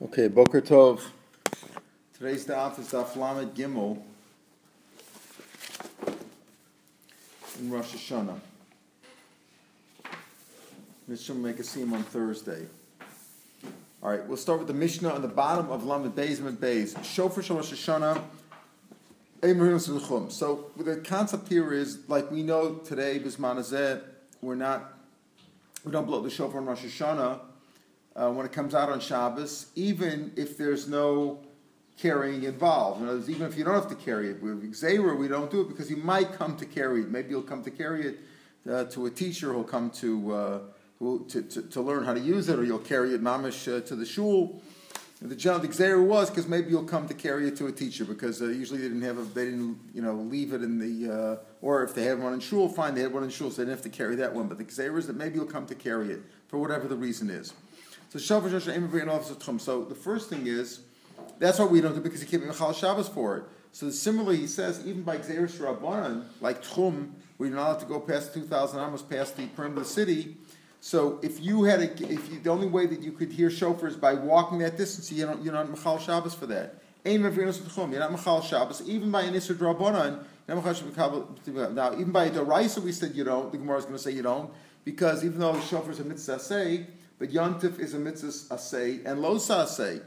Okay, Boker Tov. Today's daf is daf Lamed Gimel in Rosh Hashanah. Mishnah will make a seam on Thursday. All right, we'll start with the Mishnah on the bottom of Lamed Beis and Beis. Shofar Shal Rosh Hashanah. So the concept here is like we know today, Bismanazet, we're not, we don't blow the shofar on Rosh Hashanah uh, when it comes out on Shabbos, even if there's no carrying involved. In words, even if you don't have to carry it. With Xera, we don't do it because you might come to carry it. Maybe you'll come to carry it uh, to a teacher who'll come to, uh, who, to, to, to, learn how to use it, or you'll carry it mamish uh, to the shul. And the general the Xera was because maybe you'll come to carry it to a teacher because uh, usually they didn't have a, they didn't you know leave it in the uh, or if they had one in shul, fine they had one in shul, so they didn't have to carry that one. But the is that maybe you'll come to carry it for whatever the reason is. So Rosh Hashanah So the first thing is that's what we don't do because he can't be Mechal Shabbos for it. So similarly, he says even by Xeris Rabbanan, like Tchum, we're not allowed to go past two thousand amos past the perimeter of the city. So if you had a, if you, the only way that you could hear shofars by walking that distance, you don't, you're not Mechal Shabbos for that. You're not Mechal Shabbos even by an Isser Rabbanan. Now, even by a Doraisa, we said you don't. The Gemara is going to say you don't because even though shofar is a mitzvah say, but Yontif is a mitzvah asay and losa asay.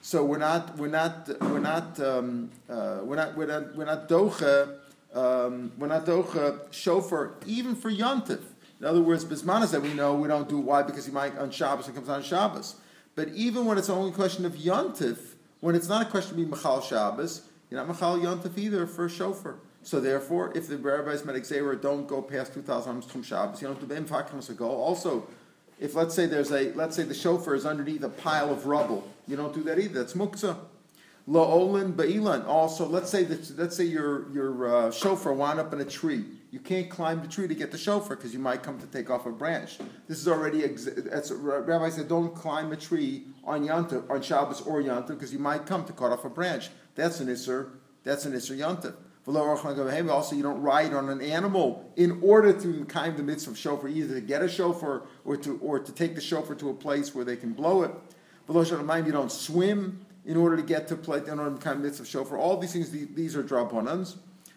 So we're not we're not we're not um, uh, we're not we're not we're not docha um, we're not docha shofar even for Yontif. In other words, bismanas that we know we don't do why because he might on Shabbos and comes on Shabbos. But even when it's only a question of Yontif, when it's not a question of being Machal Shabbos, you're not Machal Yontif either for shofar. So therefore, if the rabbis medic don't go past two thousand from Shabbos, you don't do the go. Also, if let's say there's a let's say the shofar is underneath a pile of rubble, you don't do that either. That's muktzah. La'olin ba'ilan. Also, let's say that let's say your your uh, wound up in a tree. You can't climb the tree to get the shofar because you might come to take off a branch. This is already that's Rabbi said don't climb a tree on Yontif, on Shabbos or Yontif because you might come to cut off a branch. That's an isser. That's an isser Yontif. Also, you don't ride on an animal in order to kind the mitzvah of shofar, either to get a shofar or to or to take the shofar to a place where they can blow it. You don't swim in order to get to play in order to kind of mitzvah of shofar. All these things, these are drabanans,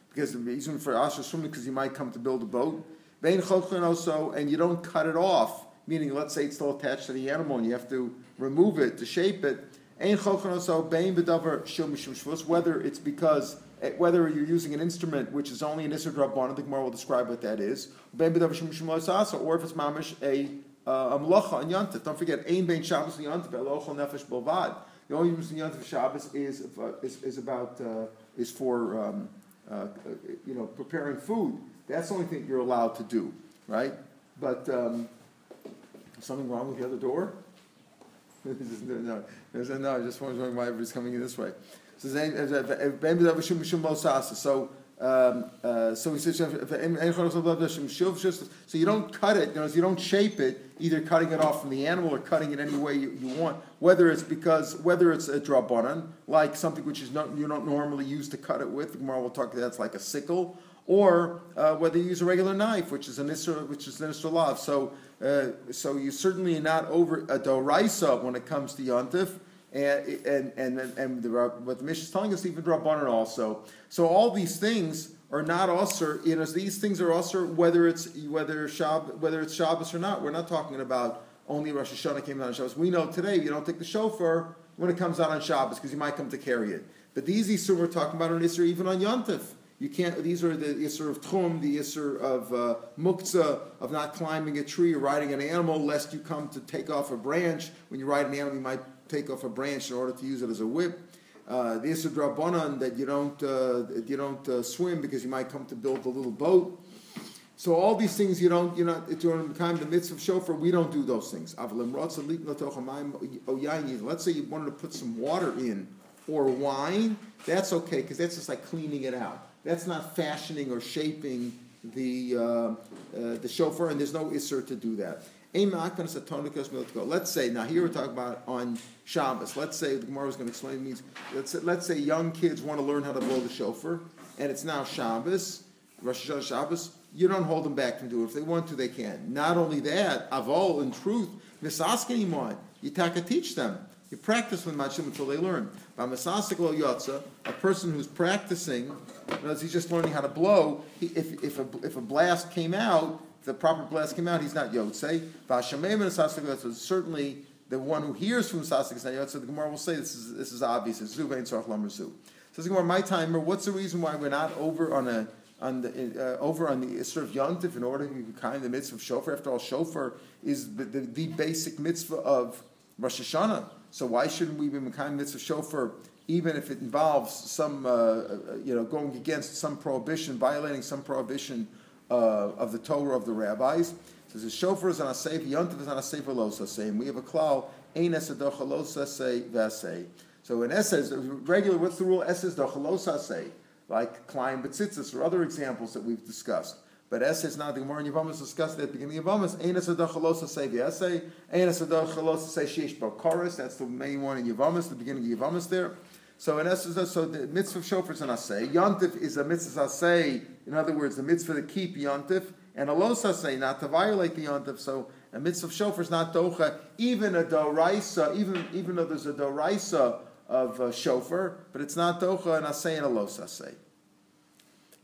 because the reason for asher swimming because you might come to build a boat. also, and you don't cut it off, meaning let's say it's still attached to the animal and you have to remove it to shape it. Whether it's because whether you're using an instrument which is only an Isser Drabbana, the Gemara will describe what that is, or if it's mamish a uh, a melacha on Yantif. Don't forget, Ein Bein Shabbos and Yantif, Elochel Nefesh Bovad. The only use in Yantif Shabbos is, uh, is, is about, uh, is for, um, uh, you know, preparing food. That's the only thing you're allowed to do, right? But, um, something wrong with the other door? no, no, no, I just wondering why everybody's coming in this way. So um, uh, so he says, so you don't cut it, you, know, you don't shape it, either cutting it off from the animal or cutting it any way you, you want. Whether it's because whether it's a drabanan, like something which is not you don't normally use to cut it with. Gemara will talk that's like a sickle, or uh, whether you use a regular knife, which is an isra, which is an isra lav. So, uh, so you certainly are not over a doraisa when it comes to yontif and and and, and the, what the Mishnah is telling us, even Rabbanan also. So all these things are not usher. You know, these things are usher whether it's whether Shab, whether it's Shabbos or not. We're not talking about only Rosh Hashanah came out on Shabbos. We know today you don't take the shofar when it comes out on Shabbos because you might come to carry it. But these Isur we're talking about on Isur even on Yontif. You can't. These are the Isser of Tchum, the Isser of uh, Muktzah, of not climbing a tree or riding an animal, lest you come to take off a branch. When you ride an animal, you might take off a branch in order to use it as a whip. Uh, the Isser Drabanan that you don't uh, you don't uh, swim because you might come to build a little boat. So all these things you don't you're not during the time the mitzvah of shofar we don't do those things. Let's say you wanted to put some water in or wine, that's okay because that's just like cleaning it out. That's not fashioning or shaping the uh, uh, the shofar, and there's no isser to do that. Let's say now here we're talking about on Shabbos. Let's say the Gemara is going to explain means. Let's say, let's say young kids want to learn how to blow the shofar, and it's now Shabbos, Rosh Hashanah Shabbos. You don't hold them back from doing it. If they want to, they can. Not only that, avol in truth, misaskinimon, you taka teach them. You practice with machim until they learn. By B'masasik lo yotza, a person who's practicing, as he's just learning how to blow. He, if if a if a blast came out, the proper blast came out, he's not yotze. V'ashamei masasik lo certainly the one who hears from sasik is not yotze. The Gemara will say this is this is obvious. It's zuvein tzarach lamer zu. Says Gemara, my timer. What's the reason why we're not over on a on the, uh, over on the sort of Yontif in order to kind of the mitzvah of shofar. After all, shofar is the, the, the, basic mitzvah of Rosh Hashanah. So why shouldn't we be Mekayim mitzvah shofar even if it involves some, uh, uh, you know, going against some prohibition, violating some prohibition uh, of the Torah of the rabbis? So the shofar is on a sefer, Yontif is on a sefer losa saying we have a klal, ein esadachalosa say vase. So in Esses, regular, what's the rule? Esses dachalosa say like Klein Betzitzis or other examples that we've discussed. But essay is not the Gemara in Yavamas discussed at the beginning of Yavamas. Ein esadach say essay. Ein esadach say sheish chorus. That's the main one in Yavamas, the beginning of Yavamas there. So in essence, so the mitzvah of shofar is an asay. Yontif is a mitzvah asay. In other words, the mitzvah to keep yontif, and a los asay, not to violate the yontif. So a mitzvah of shofar is not docha. Even a doraisa, even even though there's a doraisa of uh, shofar, but it's not docha and asay and a los asay.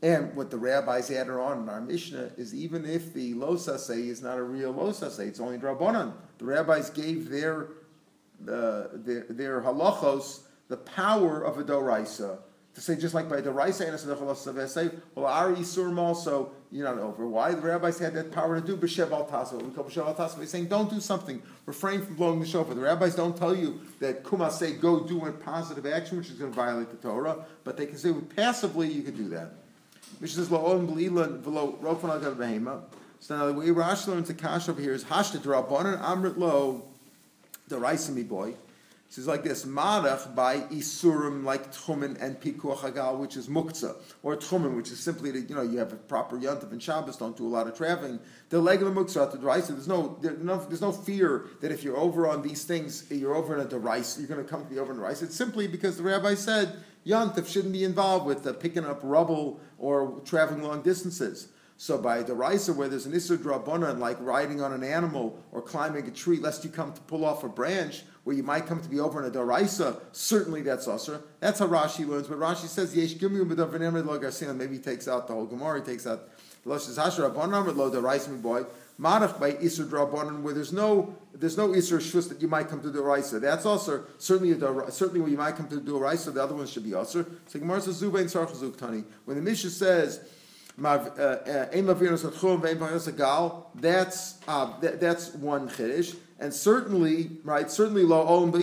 And what the rabbis added on in our Mishnah is even if the los asay is not a real los asay, it's only drabanan. The rabbis gave their, uh, their, their halachos the power of a doraisa to say just like by the Raisa and say, well, our Yisurim also, you're not over. Why? The rabbis had that power to do B'Shev al Tasa, we call B'Shev al Tasa. They're saying, don't do something, refrain from blowing the shofar. The rabbis don't tell you that Kuma say, go do a positive action, which is going to violate the Torah, but they can say, passively, you could do that. Which says, La'on B'Lila V'lo Rofan al. So now the way Rashi learns the Kash over here is, Hashta Drabanan Amrit Lo, Raisa boy. It's like this, Marach by Isurim like Tchumen and Pikuach Hagal, which is Muktzah, or Tchumen, which is simply that, you know, you have a proper Yantav and Shabbos, don't do a lot of traveling. The leg of the Muktzah to Deraisa, there's no, there, no, there's no fear that if you're over on these things, you're over in a Deraisa, you're going to come to be over in Deraisa. It's simply because the rabbi said Yantav shouldn't be involved with uh, picking up rubble or traveling long distances. So by the Raisa, where there's an Isser Drabona, like riding on an animal or climbing a tree, lest you come to pull off a branch, where you might come to be over in a Daraisa, certainly that's Usr. That's how Rashi learns. But Rashi says, Yesh um maybe he takes out the whole Gemara, he takes out the Lashis Hashar Rabbanon, lo Daraisa boy. Marach by Isser Drabonin, where there's no there's no Isser Shus that you might come to do Raisa. That's also certainly a, certainly where you might come to do Raisa. The other ones should be Usr. So Gemara says Zubain Sarchazuk Tani. When the Mishnah says uh, uh, that's uh, that's one chiddush, and certainly, right? Certainly, where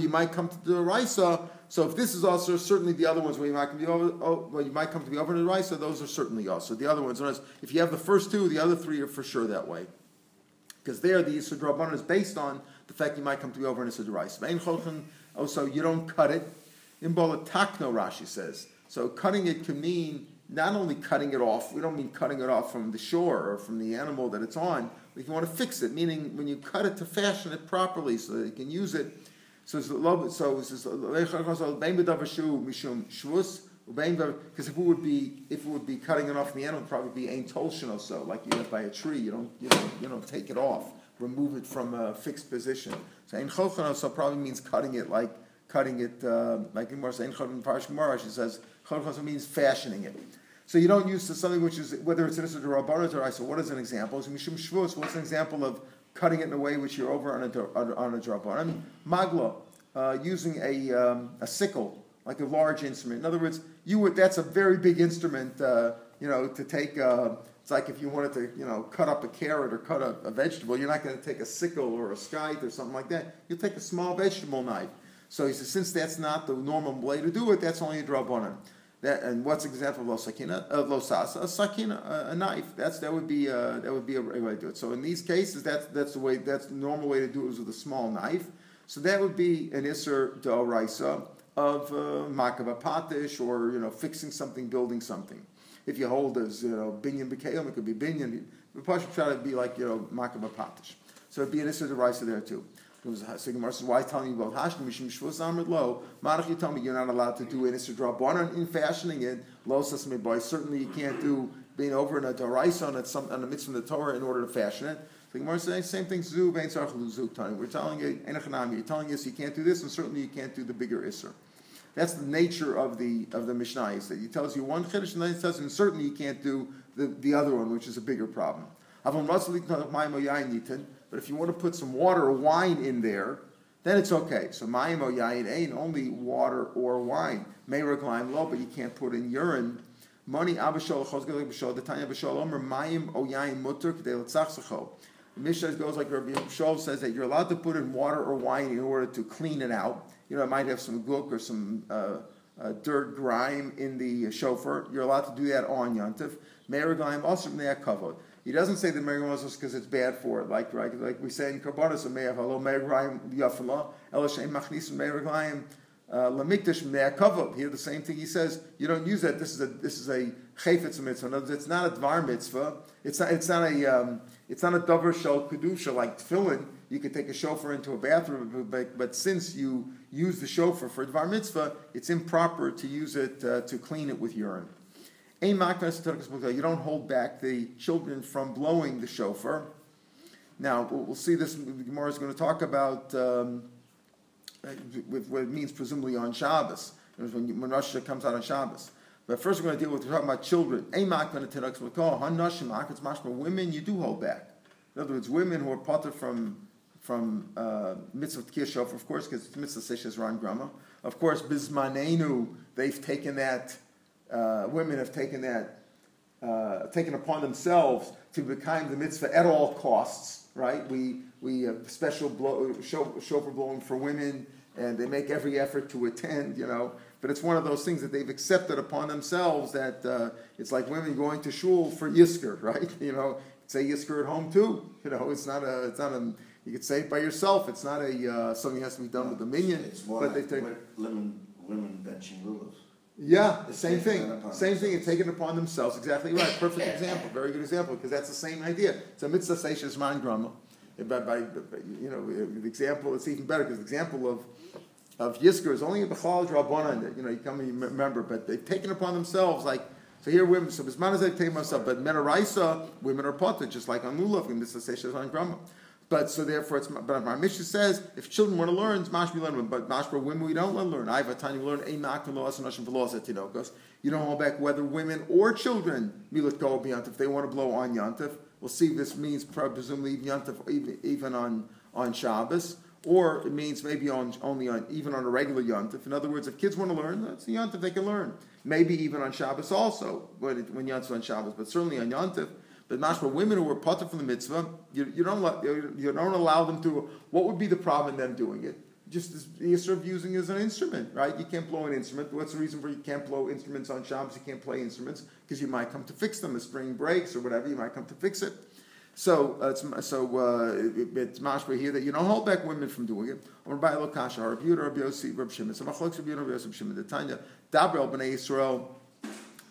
you might come to the raisa. So if this is also certainly the other ones where you might come to be over, oh, you might come to be over the raisa. Those are certainly also the other ones. If you have the first two, the other three are for sure that way, because there the Rabbanon is based on the fact you might come to be over in Yisud raisa. Oh, so you don't cut it. In Takno, Rashi says. So cutting it can mean not only cutting it off, we don't mean cutting it off from the shore or from the animal that it's on, if you want to fix it, meaning when you cut it to fashion it properly so that you can use it. So it's love so it's because if it would be if it would be cutting it off from the animal, it would probably be ain tolshin or so, like you by a tree. You don't you don't you don't take it off, remove it from a fixed position. So ain so probably means cutting it like cutting it uh, like Gemara Gemara, she says means fashioning it. So you don't use something which is whether it's in a Rabbanah or a dry, So what is an example? So Mishum Shvus, what's an example of cutting it in a way which you're over on a on a mean, magla, uh, using a um, a sickle like a large instrument. In other words, you would that's a very big instrument. Uh, you know, to take. Uh, it's like if you wanted to, you know, cut up a carrot or cut a, a vegetable, you're not going to take a sickle or a scythe or something like that. You'll take a small vegetable knife. So he says, since that's not the normal way to do it, that's only a drabonin. That, and what's an example of lo sakina, of lo sasa, a sakina, a, a, knife. That's that would be uh, that would be a, a, way to do it. So in these cases, that's that's the way that's the normal way to do it is with a small knife. So that would be an iser raisa of uh, makava or you know fixing something, building something. If you hold as you know binyan b'kelim, it could be binyan. The pasuk try to be like you know makava patish. So it'd be an iser raisa there too. So Gemara says, why telling you about Hashkim Mishim Shvus Amrit Lo? Marach, you tell me you're not allowed to do an Isra Drabanan in fashioning it. Lo boy, certainly you can't do being over in a Daraisa on, some, on a mitzvah in the Torah in order to fashion it. The Gemara says same thing. Zu vein tzarich luzuk tani. We're telling you enochanami. You're telling us you can't do this, and certainly you can't do the bigger isser. That's the nature of the of the Mishnah. Is that he tells you one chiddush, and then he says, and certainly you can't do the, the other one, which is a bigger problem. But if you want to put some water or wine in there, then it's okay. So mayim o yain ain't only water or wine. Meiraglaim lo, but you can't put in urine. Money abashol chosgelik. The tanya b'shol omer mayim o yain mutter k'dei l'tzachsacho. Mishnah goes like Rabbi Shol says that you're allowed to put in water or wine in order to clean it out. You know, it might have some guk or some uh, uh, dirt, grime in the shofar. You're allowed to do that on Yantif. Meriglaim also kavod. He doesn't say the Meriglaim also because it's bad for it, like right, like we say in Karbonis of Me'av Halo Meriglaim Yafala Elashem Machnis Meriglaim uh, Lamikdash Me'akavod. Here the same thing he says. You don't use that. This is a this is a chayfetz mitzvah. In other words, it's not a dvar mitzvah. It's not it's not a um, it's not a davar shel kedusha like tefillin. You could take a shofar into a bathroom, but, but since you use the shofar for dvar mitzvah, it's improper to use it uh, to clean it with urine. You don't hold back the children from blowing the shofar. Now, we'll see this, Gemara is going to talk about um, what it means presumably on Shabbos, when, when comes out on Shabbos. But first we're going to deal with, talking about children. Women, you do hold back. In other words, women who are potter from from uh, mitzvah tkiyah of course, because it's mitzvah seshes ran grama. Of course, bismanenu, they've taken that uh, women have taken that, uh, taken upon themselves to become the mitzvah at all costs, right? We, we have special blow, show, shofar blowing for women, and they make every effort to attend, you know. But it's one of those things that they've accepted upon themselves that uh, it's like women going to shul for yisker, right? You know, say yisker at home too. You know, it's not a, it's not a, you could say it by yourself. It's not a uh, something that has to be done with the minyan. It's more but like they take, women, women benching lulav. Yeah, the same thing. Same thing, and taking it upon themselves. Exactly right. Perfect example. Very good example, because that's the same idea. It's a mitzvah seishes man grama. By, by, you know, the example, it's even better, because the example of of Yisker is only a Bechal Rabbanan, you know, you come and you remember, but they've taken upon themselves, like, so here women, so Bisman is take myself, but men are Menaraisa, women are potter, just like on Lulav, and is Seishes man grama. But so therefore, it's but our Mishnah says if children want to learn, it's mashmi learn. But mashma women we don't want to learn. I have a tiny learn a mak You don't hold back whether women or children milat go beyond if they want to blow on yantif. We'll see if this means presumably even yantif even, even on on Shabbos. Or it means maybe on only on even on a regular yontif. In other words, if kids want to learn, that's the they can learn. Maybe even on Shabbos also, it, when yontif on Shabbos, but certainly on yontif. But mashma, women who are potter from the mitzvah, you, you, don't you don't allow them to. What would be the problem in them doing it? Just you're sort of using it as an instrument, right? You can't blow an instrument. What's the reason for you can't blow instruments on Shabbos? You can't play instruments because you might come to fix them. A spring breaks or whatever, you might come to fix it. So uh, it's, so uh, it, it's mashma here that you don't hold back women from doing it. Or by lokasha, or Rabbi Rabbi Rabbi Shimon. So Rabbi Rabbi Yossi, Shimon. The Tanya, Dabrel b'nei Yisrael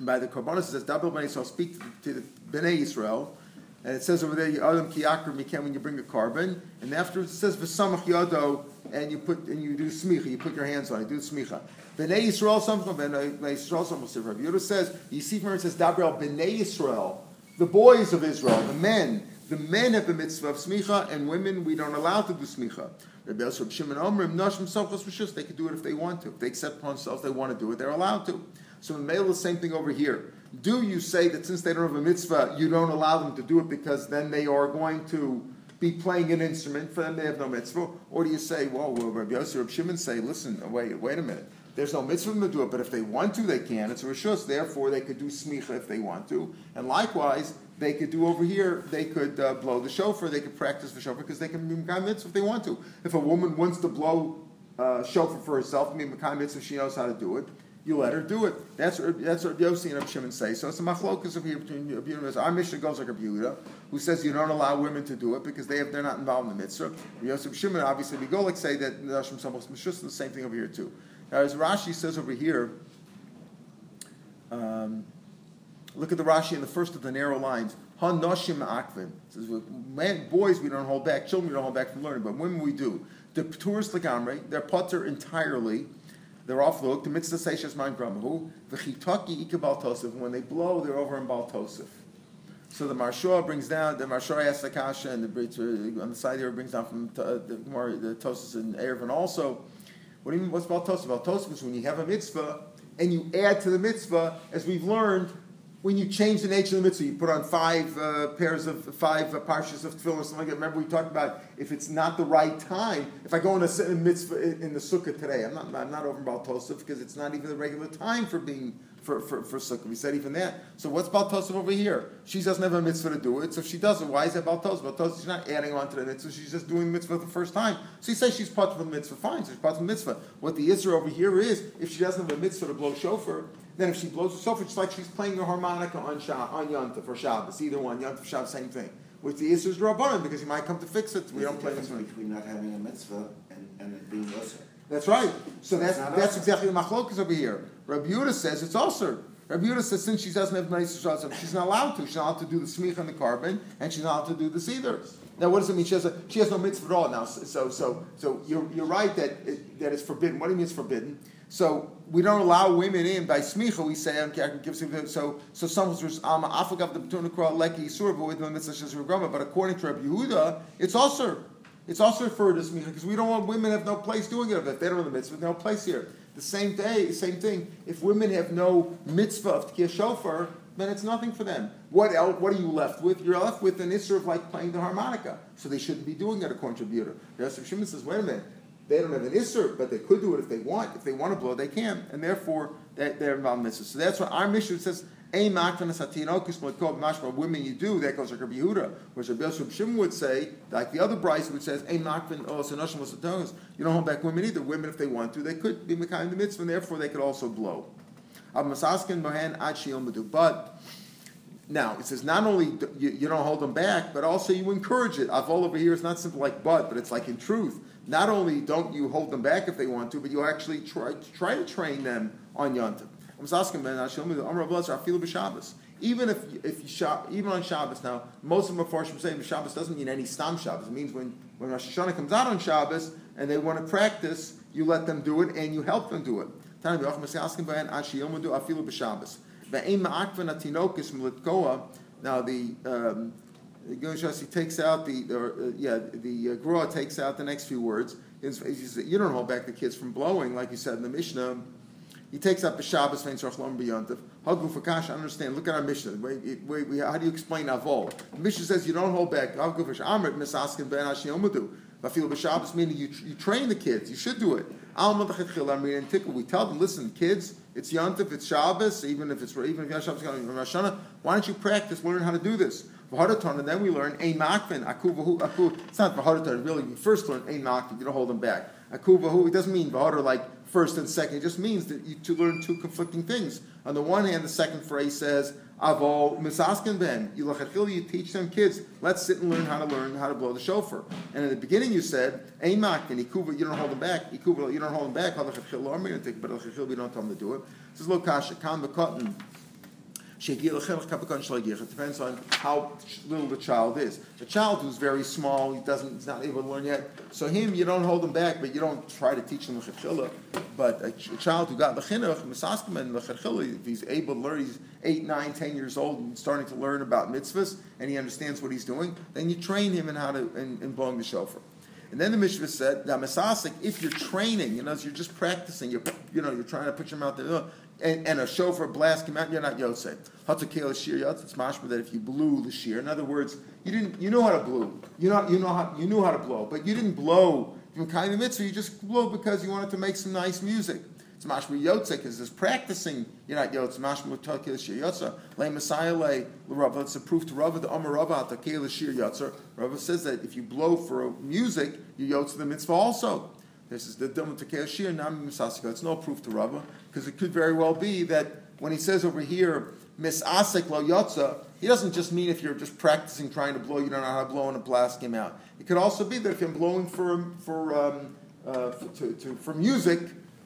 by the Korbanos says, Dabel Bnei Yisrael, speak to the Bnei Israel. And it says over there, Adam Kiyakr Mikem when you bring a carbon. And afterwards it says, V'samach Yado, and you put and you do smicha, you put your hands on it, do smicha. Bnei Yisrael, something, Bnei Yisrael, something, Rabbi Yehuda says, you see from it says, Dabrel Bnei Yisrael, the boys of Israel, the men. The men have the mitzvah of smicha, and women we don't allow to do smicha. Rabbi Yosef Shimon Omrim, Nashim Sofos They can do it if they want to. If they accept upon themselves they want to do it, they're allowed to. So in the same thing over here. Do you say that since they don't have a mitzvah, you don't allow them to do it because then they are going to be playing an instrument for them, they have no mitzvah? Or do you say, well, will Rabbi Yossi Rabbi Shimon say, listen, wait, wait a minute. There's no mitzvah to do it, but if they want to, they can. It's a rishus. Therefore, they could do smicha if they want to. And likewise, they could do over here, they could uh, blow the shofar, they could practice the shofar because they can be mitzvah if they want to. If a woman wants to blow uh, shofar for herself, mean, mitzvah, she knows how to do it you let her do it. That's what, that's what Yossi and Reb Shimon say. So it's a machlokas of here between Rabbi. Our mission goes like Rabbi Yehuda, who says you don't allow women to do it because they have, they're not involved in the mitzvah. Yosef Shimon, obviously, we go like say that Nashim Samos the same thing over here too. Now, as Rashi says over here, um, look at the Rashi in the first of the narrow lines. Han Noshim Akvin. says, man, boys we don't hold back, children we don't hold back from learning, but women we do. The tourist Lagamre, they're putter entirely they're off look. The mitzvah seishes man gramahu. V'chitaki ikabal tosef. When they blow, they're over in bal tosef. So the Marshal brings down, the Marshal asks the Kasha, and the on the side here brings down from uh, the more the Tosus and Erevin also. What do you mean? What's? About Tosus is when you have a mitzvah and you add to the mitzvah, as we've learned, when you change the nature of the mitzvah, you put on five uh, pairs of five uh, parshas of tefillin or something like that. Remember, we talked about if it's not the right time. If I go in a, mitzvah in, the sukkah today, I'm not I'm not over about Tosaf because it's not even the regular time for being for, for, for sukkah. We said even that. So what's Baltosif over here? She doesn't have a mitzvah to do it, so if she does it, why is that Baltosif? Baltosif, she's not adding on to the mitzvah, she's just doing the mitzvah the first time. So you say she's part of the mitzvah, fine, so she's part of the mitzvah. What the Isra over here is, if she doesn't have a mitzvah to blow shofar, then if she blows the shofar, it's like she's playing a harmonica on Shah, on Yontif or Shabbos, either one, Yontif, Shabbos, same thing. With the Isra is Rabbanim, because you might come to fix it, we don't play this between not having a mitzvah and, and it being Yosef. That's right. So that's, that's exactly the machlokas over here. Rabbi Yehuda says it's also Rabbi Yehuda says since she doesn't have nice shazam, she's not allowed to. She's not allowed to do the smich and the carbon, and she's not allowed to do the cedars. Now, what does it mean? She has, a, she has no mitzvah at all now. So, so, so you're, you're right that it, that it's forbidden. What do you mean it's forbidden? So we don't allow women in by smicha. We say so. So some um afagav the betuna leki sur but with the mitzvah But according to Rabbi Yehuda, it's also it's also referred to smicha because we don't want women have no place doing it. If they don't have the mitzvah, no place here. The same day, same thing. If women have no mitzvah of tkir shofar, then it's nothing for them. What else, What are you left with? You're left with an issue of like playing the harmonica. So they shouldn't be doing that according to Buter. Yosef Shimon says, wait a minute. They don't have an isser, but they could do it if they want. If they want to blow, they can, and therefore they, involved in mitzvah. So that's what our mission says. A Machvan Satinokus women you do that goes like Rabbi Yehuda, which Rabbi Yosef Shimon would say, like the other Braisa which says, "Ein makvin You don't hold back women either. Women, if they want to, they could be mekayim the mitzvah, and therefore they could also blow. But now it says not only you, you, don't hold them back, but also you encourage it. Avol over here is not simply like but, but it's like in truth. Not only don't you hold them back if they want to, but you actually try try to train them on yontif. Even if if you shop, even on Shabbos now, most of the Mepharshim say Shabbos doesn't mean any stam Shabbos. It means when when Rosh Hashanah comes out on Shabbos and they want to practice, you let them do it and you help them do it. Now the um, he takes out the, uh, yeah, the uh, Gra takes out the next few words. He says, you don't hold back the kids from blowing, like you said in the Mishnah. He takes up the Shabbos vein Sarchlom B'Yontif. Hagu Fakash, understand. Look at our wait, how do you explain Avol? The Mishnah says you don't hold back. Hagu Fash Amrit Misaskin Ben Hashiomudu. Bafil B'Shabbos meaning you, you train the kids. You should do it. Al We tell them, listen, kids, it's Yontif, it's Shabbos, even if it's even if have Shabbos coming from Rosh Why don't you practice, learn how to do this? V'haraton, and then we learn Ein Makvin, Aku Vahu, Aku. It's not Vahadaton, really. We first learn Ein Makvin, you don't hold them back. Aku Vahu, it doesn't mean Vahadar like first and second. It just means that you to learn two conflicting things. On the one hand, the second phrase says, Avo misaskin ben. You teach them kids. Let's sit and learn how to learn how to blow the shofar. And in the beginning, you said, Eimak and ikuva. You don't hold them back. Ikuva. You don't hold them back. But you don't tell them to do it. This is lo kasha. Kan it depends on how little the child is. A child who's very small, he doesn't, he's not able to learn yet. So him, you don't hold him back, but you don't try to teach him the But a, a, child who got the chinuch, and if he's able to learn, he's eight, nine, ten years old and starting to learn about mitzvahs, and he understands what he's doing, then you train him in how to in, in blowing the shofar. And then the Mishnah said, that Masasik, if you're training, you know, you're just practicing, you're, you know, you're trying to put your mouth there, and, and a shofar blast came out, you're not Yosef. Hatakela shir yotz, it's mashma that if you blew the shear, in other words, you didn't, you know how to blow, you know, you know how, you knew how to blow, but you didn't blow from of mitzvah, you just blew because you wanted to make some nice music. It's mashma yotze because it's practicing. You're not yotze. Mashma takil shir yotze. Le Messiah le Rava. It's a proof to Rava. The Amar Rava takil shir yotze. Rava says that if you blow for music, you yotze the mitzvah also. This is the Dhamma Takei Shir Nam Misasika. It's no proof to Rava, because it could very well be that when he says over here, Misasik lo yotza, he doesn't just mean if you're just practicing trying to blow, you don't know how to blow and a blast came out. It could also be that if you're blowing for, for, um, uh, to, to, for music,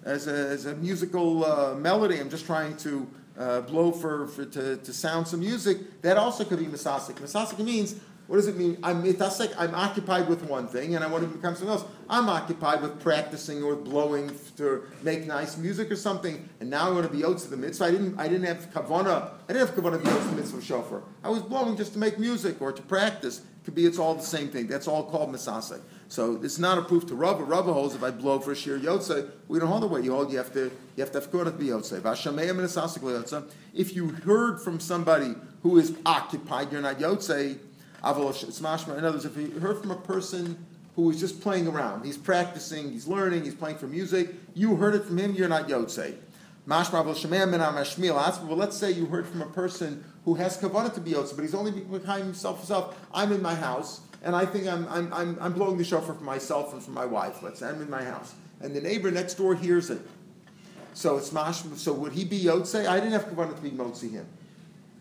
as a, as a musical uh, melody, I'm just trying to uh, blow for, for to, to sound some music, that also could be misasik. Misasik means What does it mean? I'm mitasek. I'm occupied with one thing, and I want to become something else. I'm occupied with practicing or with blowing to make nice music or something, and now I want to be out to the mitzvah. I didn't. I didn't have kavana. I didn't have kavana to be out to the mitzvah shofar. I was blowing just to make music or to practice. It could be. It's all the same thing. That's all called misasek. So it's not a proof to Rava. Rava holds if I blow for a sheer yotze, we don't hold the way you hold. You have to you have to have to be yotze. If you heard from somebody who is occupied, you're not yotze in other words, if you heard from a person who is just playing around, he's practicing, he's learning, he's playing for music, you heard it from him, you're not Yotzei. But let's say you heard from a person who has kavanah to be Yotzei, but he's only behind himself himself. I'm in my house, and I think I'm, I'm, I'm, I'm blowing the shofar for myself and for my wife. Let's say I'm in my house. And the neighbor next door hears it. So it's mash. So would he be Yotzei? I didn't have kavanah to be Motzi him.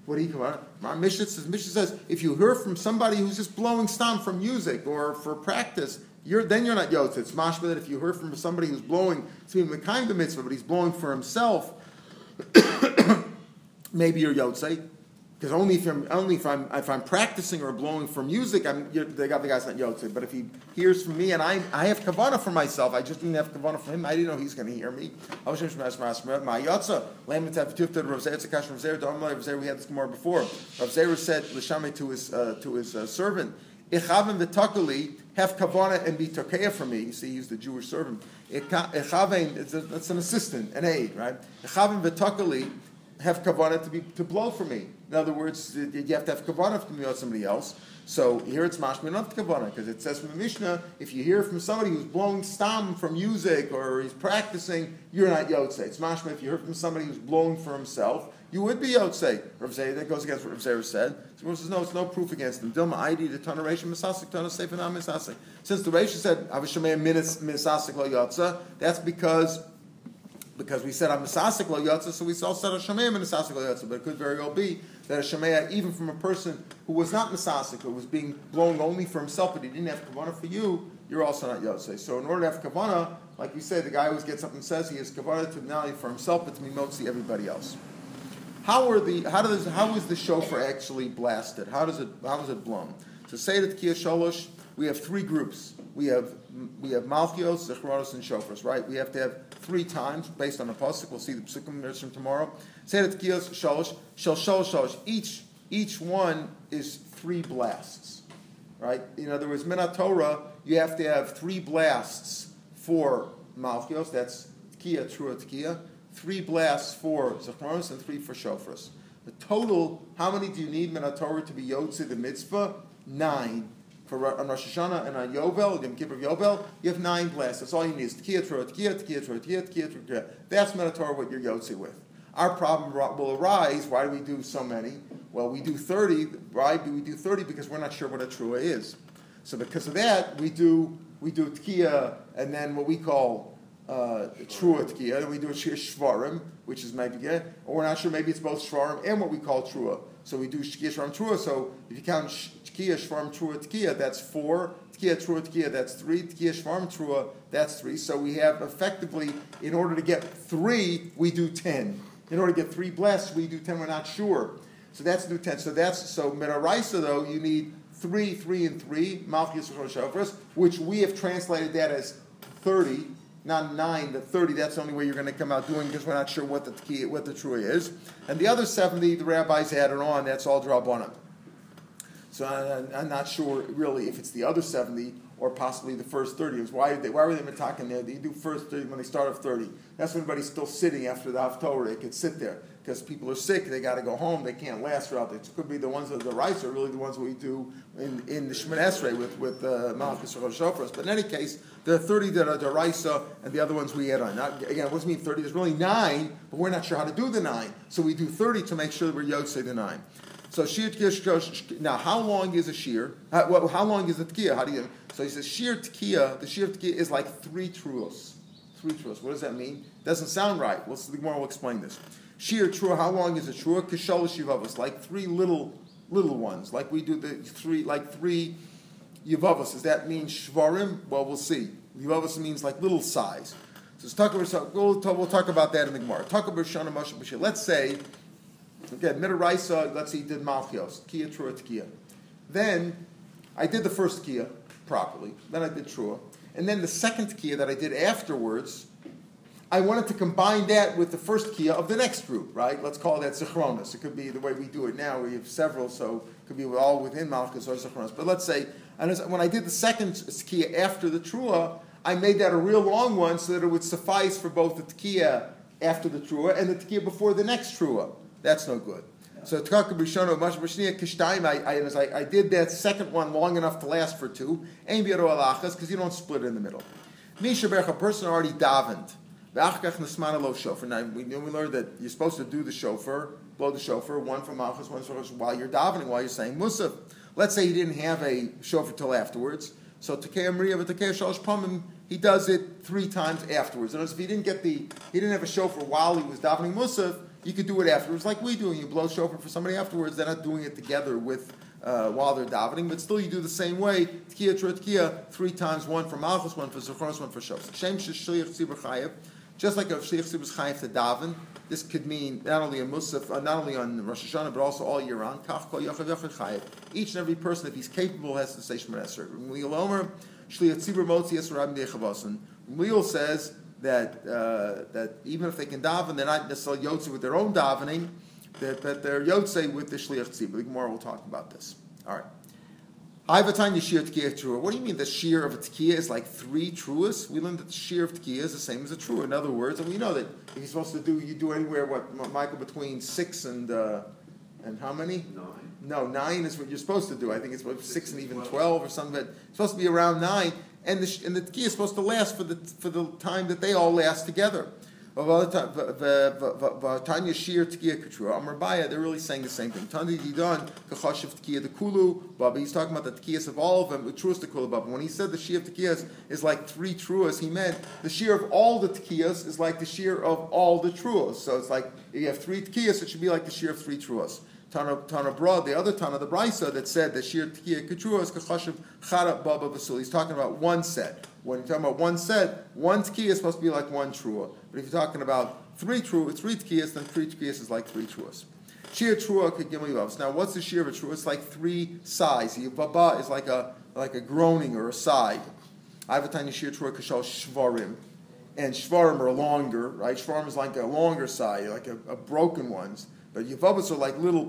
What do you come? Our Mishnah says, Mishnah says, if you hear from somebody who's just blowing stam for music or for practice, you're, then you're not yotze. It's mashma that if you hear from somebody who's blowing, it's even kind of mitzvah, but he's blowing for himself, maybe you're yotze. Because only if I'm only if I'm if I'm practicing or blowing for music, I'm the guy the guy's not yotze. But if he hears from me and I I have kavana for myself, I just didn't have kavana for him. I didn't know he's going to hear me. We had this more before. Rav Zera said l'shamei to his uh, to his uh, servant, "Ichavim v'takali have kavana and be tokeya for me." You see, he's the Jewish servant. Ichavim, that's an assistant, an aide, right? Ichavim v'takali have kavanah to be to blow for me. In other words, you have to have kavanah with somebody else. So here it's mashma not kavanah because it says from the Mishnah, if you hear from somebody who's blowing stam from music or he's practicing, you're not yotze. It's mashma if you hear from somebody who's blowing for himself, you would be yotze. Rav Zayr, that goes against what Rav Zayr said. So Rav says no, it's no proof against them. Dilma ID the toneration misasik tona sefer misasik. Since the Reish said avishamei minis misasik lo yotze, that's because because we said I'm Misasik lo yotza, so we all said a Shemeya Misasik lo yotza, but it could very well be that a Shemeya, even from a person who was not masasik, who was being blown only for himself, but he didn't have Kavanah for you, you're also not Yotze. So in order to have Kavanah, like we say, the guy always gets up and says he has Kavanah to not only for himself, but to Mimotzi everybody else. How are the how does how is the shofar actually blasted? How does it how does it blown? So say that Kia Sholosh, we have three groups. We have we have Malchios, Zechronos, and Shofars, right? We have to have three times based on the pasuk. We'll see the psukim from tomorrow. Seder Tkiyos Shalosh Shal Shalosh Shalosh. Each each one is three blasts, right? In other words, Minat Torah, you have to have three blasts for Malchios. That's Tkiya, Trua Tkiya. Three blasts for Zechronos and three for Shofras. The total, how many do you need Minat Torah to be Yotze the mitzvah? Nine for on Rosh Hashanah and on Yovel, Yom Kippur Yovel, you have nine blasts. That's all you need. Tkiya, Tro, Tkiya, Tkiya, Tro, Tkiya, Tkiya, Tkiya. That's Metator what you're Yotzi with. Our problem will arise. Why do we do so many? Well, we do 30. Why do we do 30? Because we're not sure what a Trua is. So because of that, we do we do Tkiya and then what we call uh, Trua Tkiya. We do a Shvarim, which is maybe, or we're not sure, maybe it's both Shvarim and what we call Trua. So we do Shkiya Shvarim Trua. So if you count Tkiya, Shvarm, Trua, Tkiya, that's four. Tkiya, Trua, Tkiya, that's three. Tkiya, Shvarm, Trua, that's three. So we have effectively, in order to get three, we do ten. In order to get three blasts, we do ten. We're not sure. So that's do ten. So that's so Minaraisa though, you need three, three, and three, Malchus which we have translated that as thirty, not nine, the thirty. That's the only way you're going to come out doing because we're not sure what the key, what the trua is. And the other seventy, the rabbis added on. That's all drabanan. So I, am not sure really if it's the other 70 or possibly the first 30. Why, they, why were they talking there? They do first 30 when they start off 30. That's when everybody's still sitting after the Haftorah. They could sit there because people are sick. They got to go home. They can't last throughout. It could be the ones that the rice are really the ones we do in, in the Shemin Esrei with with uh, Malchus or Shofras. But in any case, there are 30 that are Daraisa, and the other ones we add on. Not, again, what does it mean 30? There's really nine, but we're not sure how to do the nine. So we do 30 to make sure that we're Yotze the nine. So shir. Now, how long is a shir? How, well, how long is a tkiya? How do you? So he says shir tkiya. The shir tkiya is like three truos. Three truos. What does that mean? Doesn't sound right. Well, the Gemara will explain this. Shir trua. How long is a trua? Kishol shivavos. Like three little little ones. Like we do the three. Like three yivavos. Does that mean shvarim? Well, we'll see. Yivavos means like little size. So we'll, we'll talk about that in the Gemara. Talk about Shana Moshe Let's say Okay, Midaraisa, let's he did Malchios, Kia Trua Tkia. Then I did the first Kia properly, then I did Trua, and then the second Kia that I did afterwards, I wanted to combine that with the first Kia of the next group, right? Let's call that Zichronis. It could be the way we do it now. We have several, so it could be all within Malchus or Zichronis. But let's say, and when I did the second Kia after the Trua, I made that a real long one so that it would suffice for both the Tkiya after the Trua and the Tkiya before the next Trua. That's no good. So Tkaka B'Shono Mash B'Shniya Kishtayim, I, I, I did that second one long enough to last for two. Ein B'Yaro Alachas, because you don't split it in the middle. Misha a person already davened. Shofar. Now, we, knew we learned that you're supposed to do the shofar, blow the shofar, one from Malchus, one from while you're davening, while you're saying Musaf. Let's say he didn't have a shofar till afterwards. So Tekei Amriya, but Tekei Shalosh Pamim, he does it three times afterwards. And if he didn't get the, he didn't have a shofar while he was davening Musaf, you could do it afterwards, like we do. You blow shofar for somebody afterwards. They're not doing it together with uh, while they're davening, but still you do the same way. Tkiya tkiya three times, one for malchus, one for zechronos, one for shofar. Shem shliach tzibur chayev. Just like a shliach tzibur chayev to daven, this could mean not only a musaf, uh, not only on Rosh Hashanah, but also all year round. Each and every person, if he's capable, has to say Shemar Esrei. Shliach tzibur motzi nechavasan. Leal says that uh, that even if they can daven, they're not necessarily yotze with their own davening, that, that they're yotze with the shliach tzibur. The Gemara will talk about this. All right. Ivatanya shir tkiya trua. What do you mean the shear of a tkiya is like three truas? We learned that the shear of tkiya is the same as a trua. In other words, and we know that if you're supposed to do, you do anywhere what Michael between six and uh, and how many? Nine. No, nine is what you're supposed to do. I think it's what, six and even twelve or something. It's supposed to be around nine and the, and the tkiya is supposed to last for the, for the time that they all last together. Tanya Shir they're really saying the same thing. The Kulu, Baba. He's talking about the Tkiyas of all of them, with Truas the Baba. When he said the Shir of Tkiyas is like three Truas, he meant the Shir of all the Tkiyas is like the Shir of all the Truas. So it's like, if you have three Tkiyas, it should be like the Shir of three Truas. Tana, Tana Broad, the other Tana, the Brisa, that said that Shir Tkiya Kachura is Kachashiv Chara Baba Vasul. He's talking about one set. When you're talking about one set, one Tkiya is supposed to be like one Trua. But if you're talking about three true, three tkiyas, then three tkiyas is like three truas. Shir trua kagimli Now, what's the shir of a trua? It's like three sighs. Yavaba is like a like a groaning or a sigh. I have a tiny shir trua kashal shvarim, and shvarim are longer, right? Shvarim is like a longer sigh, like a, a broken ones. But yavabas are like little,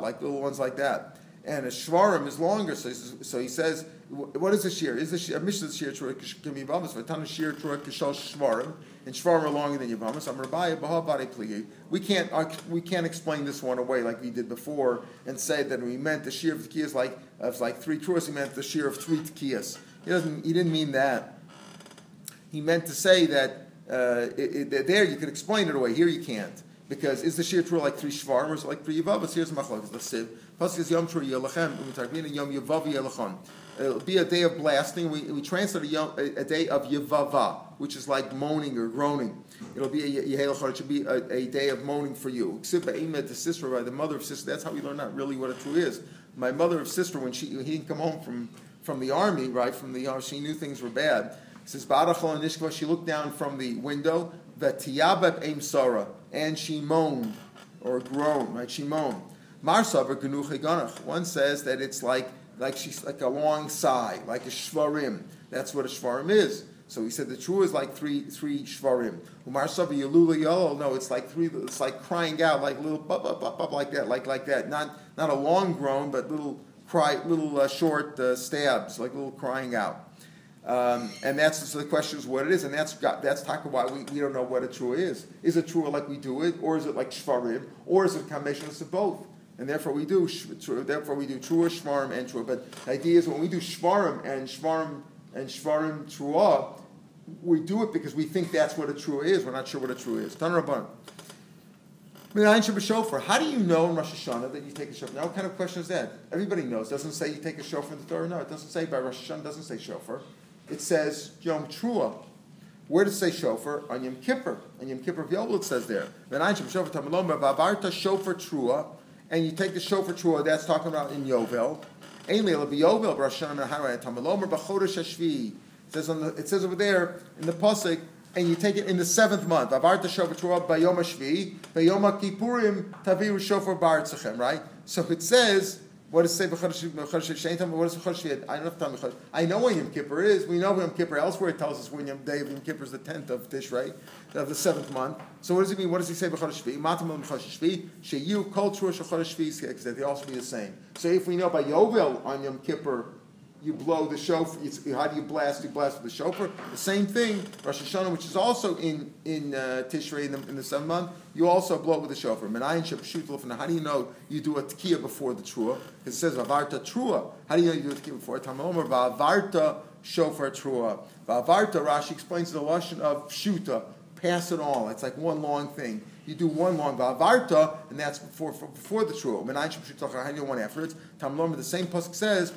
like little ones like that and a shvarim is longer. So, so he says, what is a shear? Is a shear? A mishnah trua can be yavamas. Vatana shir trua kishal shvarim, and shvarim are longer than yavamas. I'm rabbi b'habari pligi. We can't uh, we can't explain this one away like we did before and say that we meant the shear of tkiyas like of like three truas. He meant the shear of three tkiyas. He doesn't. He didn't mean that. He meant to say that uh, it, it, there you could explain it away. Here you can't. Because is the shir true like three shvarim or is it like three yavavas? Here's machlok, the siv. It'll be a day of blasting. We, we translate a, yom, a, a, day of yavava, which is like moaning or groaning. It'll be a yehelachon. It should be a, a, day of moaning for you. The sister, right, the mother of Sisera. That's how we learn not really what a true is. My mother of Sisera, when she he didn't come home from from the army, right, from the army, she knew things were bad. says Barachol and she looked down from the window, the tiyabab aim Sarah, and she moaned or groaned, right? She moaned. Marsavar Ganuche Ganach. One says that it's like like she's like a long sigh, like a shvarim. That's what a shvarim is. So he said the true is like three three shvarim. Umar Savi Yalula Yolo, no, it's like three. It's like crying out, like little bop bop bop bop like that, like like that. Not not a long groan, but little cry, little uh, short uh, stabs, like little crying out. Um, and that's so the question is what it is, and that's that's talking why we, we don't know what a true is. Is it true like we do it, or is it like shvarim, or is it a combination of both? And therefore we do therefore we do trua, shvarim, and trua. But the idea is when we do shvarim and shvarim and shvarim trua, we do it because we think that's what a trua is. We're not sure what a trua is. Tan rabban. How do you know in Rosh Hashanah that you take a shofar? Now, what kind of question is that? Everybody knows. It doesn't say you take a shofar in the Torah. No, it doesn't say by Rosh Hashanah. It doesn't say shofar it says Yom Trua. Where does it say shofar? On Yom Kippur. On Yom Kippur Yobel it says there. shofar trua, and you take the shofar trua, that's talking about in Yovel. It says, on the, it says over there in the Pasuk, and you take it in the seventh month. Avarta shofar trua bayom bayom kippurim taviru shofar bar right? So it says What does it say? What shvi? I don't know when Yom Kippur is. We know Yom Kippur. Elsewhere it tells us when Yom Day of Yom Kippur is the tenth of Tishrei, of the seventh month. So what does it mean? What does he say b'chodesh shvi? Matam b'chodesh shvi. Sheyu kol trua shechodesh shvi because they also be the same. So if we know by Yovel on Yom Kippur you blow the shofar. How do you blast? You blast with the shofar. The same thing, Rosh Hashanah, which is also in in uh, Tishrei in the, in the seventh month. You also blow with the shofar. Menayin shepshut How do you know you do a tekiah before the trua? It says avarta trua. How do you know you do a tekiah before? Tamaomer vavarta shofar trua. Vavarta Rashi explains the lashon of pshuta. Pass it all. It's like one long thing. You do one long vavarta, and that's before before the know one afterwards? Tamaomer. The same pasuk says.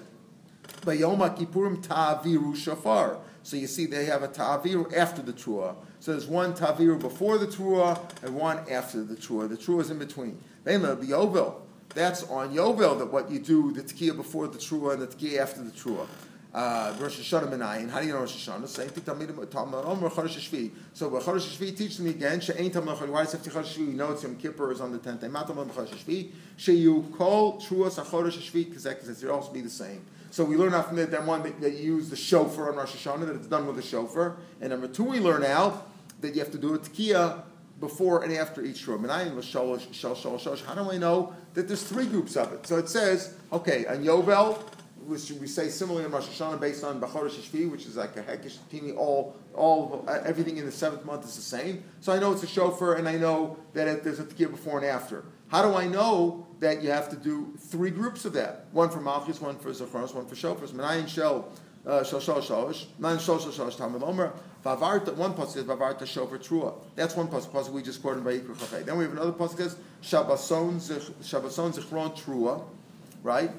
Bayom Kippurim Ta'aviru Shafar. So you see, they have a Ta'aviru after the Trua. So there's one Ta'aviru before the Trua and one after the Trua. The Trua is in between. Then the Yovel. That's on Yovel that what you do, the Tekiah before the Trua and the Tekiah after the Trua. Uh, Rosh Hashanah Menayin. How do you know Rosh Hashanah? Same thing. Talmud Omer Chodesh Shvi. So Chodesh Shvi teaches me again. She'ain Talmud Chodesh. Why it Chodesh Shvi? We know it's Yom Kippur is on the tenth day. Mat Talmud Chodesh Shvi. She'yu Kol Truas HaChodesh Shvi. Because that will also be the same. So we learn out from that, that one that, that you use the shofar on Rosh Hashanah, that it's done with the shofar. And number two, we learn out that you have to do a tekiah before and after each Shur. How do I know that there's three groups of it? So it says, okay, on Yovel, we say similarly in Rosh Hashanah based on Bachar Shishvi, which is like a Hekesh Tini, all, all, uh, everything in the seventh month is the same. So I know it's a shofar and I know that it, there's a tekiah before and after. How do I know that you have to do three groups of that? One for Malchus, one for Zacharos, one for Shofars. Menayin Shel uh, Shel Shel Shalosh, Menayin Shel Shel Shalosh Talmud Omer. Vavarta, one pasuk is Vavarta Shofar Trua. That's one pasuk. Pasuk we just quoted by Yikra Chafei. Then we have another pasuk that says Shabbason Zichron Trua, right?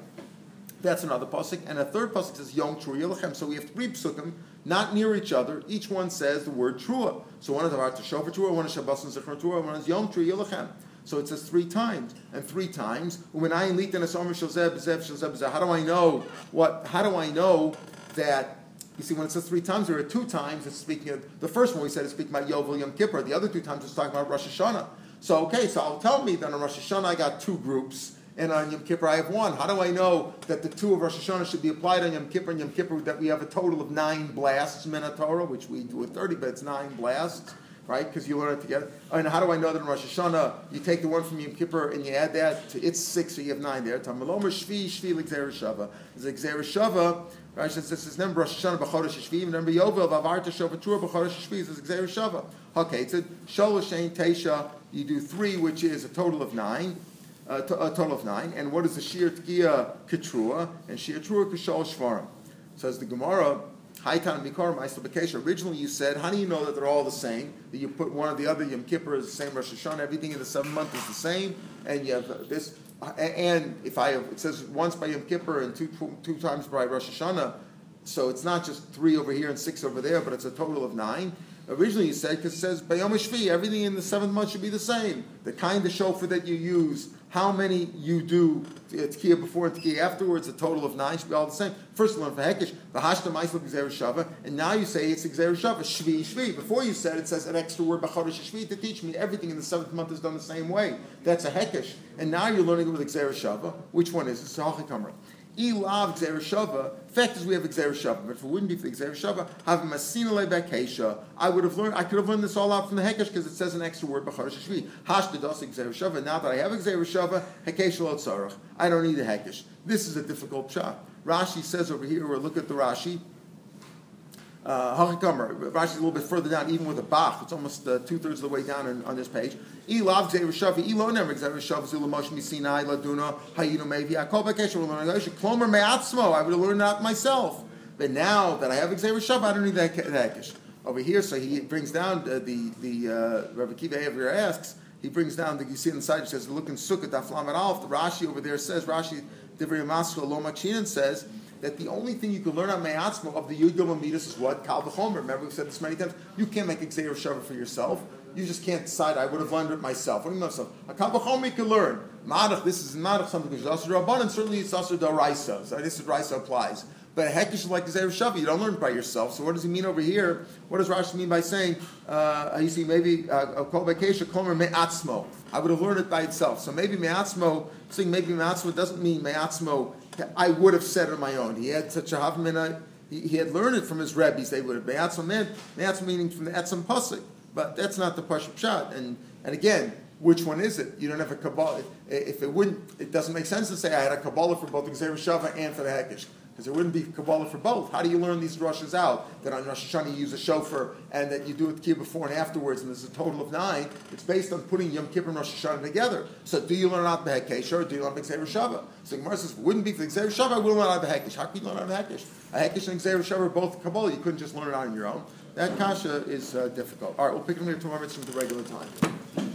That's another pasuk, and a third pasuk says Yom Trua Yilachem. So we have three psukim, not near each other. Each one says the word Trua. So one is Vavarta Shofar Trua, one is Shabbason Zichron Trua, one is Yom Trua Yilachem. So it says three times, and three times. How do I know what? How do I know that? You see, when it says three times, there are two times. It's speaking of the first one. We said it's speaking about Yovel Yom Kippur. The other two times it's talking about Rosh Hashanah. So okay, so I'll tell me that on Rosh Hashanah I got two groups, and on Yom Kippur I have one. How do I know that the two of Rosh Hashanah should be applied on Yom Kippur and Yom Kippur that we have a total of nine blasts Torah, which we do with thirty, but it's nine blasts right? Because you learn it together. And how do I know that in Rosh Hashanah you take the one from Yom Kippur and you add that to it's six, so you have nine there. Tamalomer Shvi Shvi L'Gzer Shava. There's a Gzer Shava. Right, this is number Rosh Hashanah b'Chodesh Shvi, number Yovel Vavarta Shava Tur b'Chodesh Shvi. This is Gzer Shava. Okay, it's a Shalosh Shein Teisha. You do three, which is a total of nine. A total of nine. And what is the Shir Tkiya Ketrua? And Shir Trua Kishal Shvarim. Says the Gemara, Haitan Mikar Originally, you said, how do you know that they're all the same? That you put one or the other, Yom Kippur is the same, Rosh Hashanah, everything in the seventh month is the same, and you have this. And if I have, it says once by Yom Kippur and two, two times by Rosh Hashanah, so it's not just three over here and six over there, but it's a total of nine. Originally, you said because it says Bayom everything in the seventh month should be the same. The kind of shofar that you use, how many you do uh, Tkiya before and Tkiya afterwards, a total of nine should be all the same. First learn for Hekesh, the Hashta Maisel Shava, and now you say it's Gzeir Shava, Shvi Shvi. Before you said it says an extra word Bachodesh Shvi to teach me everything in the seventh month is done the same way. That's a Hekesh. And now you're learning it with Gzeir Shava. Which one is it? It's. Ilav Gzer Fact is, we have Gzer but if it wouldn't be for Gzer Shava, have Masina Lebekesha. I would have learned. I could have learned this all out from the Hekesh because it says an extra word B'char Shvi. Hashtados Gzer Now that I have Gzer Shava, Hekesh Lo Tzarach. I don't need a Hekesh. This is a difficult shot. Rashi says over here, or look at the Rashi. Uh, Rashi is a little bit further down, even with a Bach. It's almost uh, two thirds of the way down on, on this page. Ilav Gzeir Shavi, Ilo Nemer Gzeir Shavi, Zula Moshe Misinai, Laduna, Hayinu Mevi, Akol Bakesh, Klomer Me'atzmo, I would have learned that myself. But now that I have Gzeir Shavi, I don't need that Hekesh. Over here, so he brings down uh, the, the uh, Rabbi Akiva Eiger asks, he brings down the, you see inside, he says, look in Sukkot, Aflam Alf, the Rashi over there says, Rashi, Divri Masko, Lo Machinan says, that the only thing you can learn on Me'atzma of the Yud Midas is what? Kal V'chomer. Remember, we've said this many times. You can't make a Gzeir Shava for yourself. You just can't decide, I would have learned it myself. What do you mean myself? A Kal V'chomer you can learn. Madach, this is Madach, something which is Asr and certainly it's Asr Daraisa. So this is Raisa applies. But is like Zera Shava. You don't learn it by yourself. So what does he mean over here? What does Rashi mean by saying, uh, you see, maybe, uh, kol komer me'atzmo. I would have learned it by itself. So maybe me'atzmo, saying maybe me'atzmo doesn't mean me'atzmo, I would have said it on my own. He had such a havmina, he, he had learned it from his rabbis. They would have me'atzmo meant, me'atzmo meaning from the etzim pasuk. But that's not the Pashup shot. And, and again, which one is it? You don't have a Kabbalah. If it wouldn't, it doesn't make sense to say I had a Kabbalah for both the Gzer Shava and for the Hekesh. Because there wouldn't be Kabbalah for both. How do you learn these rushes out? That on Rosh Hashanah you use a shofar and that you do it Kippur before and afterwards, and there's a total of nine. It's based on putting Yom Kippur and Rosh Hashanah together. So do you learn out the Hekesh or do you learn the Gzer Shava? So Gemara says, wouldn't be for the Gzer Shava, I will learn out the Hekesh. How can you learn out the Hekesh? A Hekesh and Gzer Shava are both Kabbalah. You couldn't just learn it out on your own. That kasha is uh, difficult. All right, we'll pick it up tomorrow. It's from the regular time.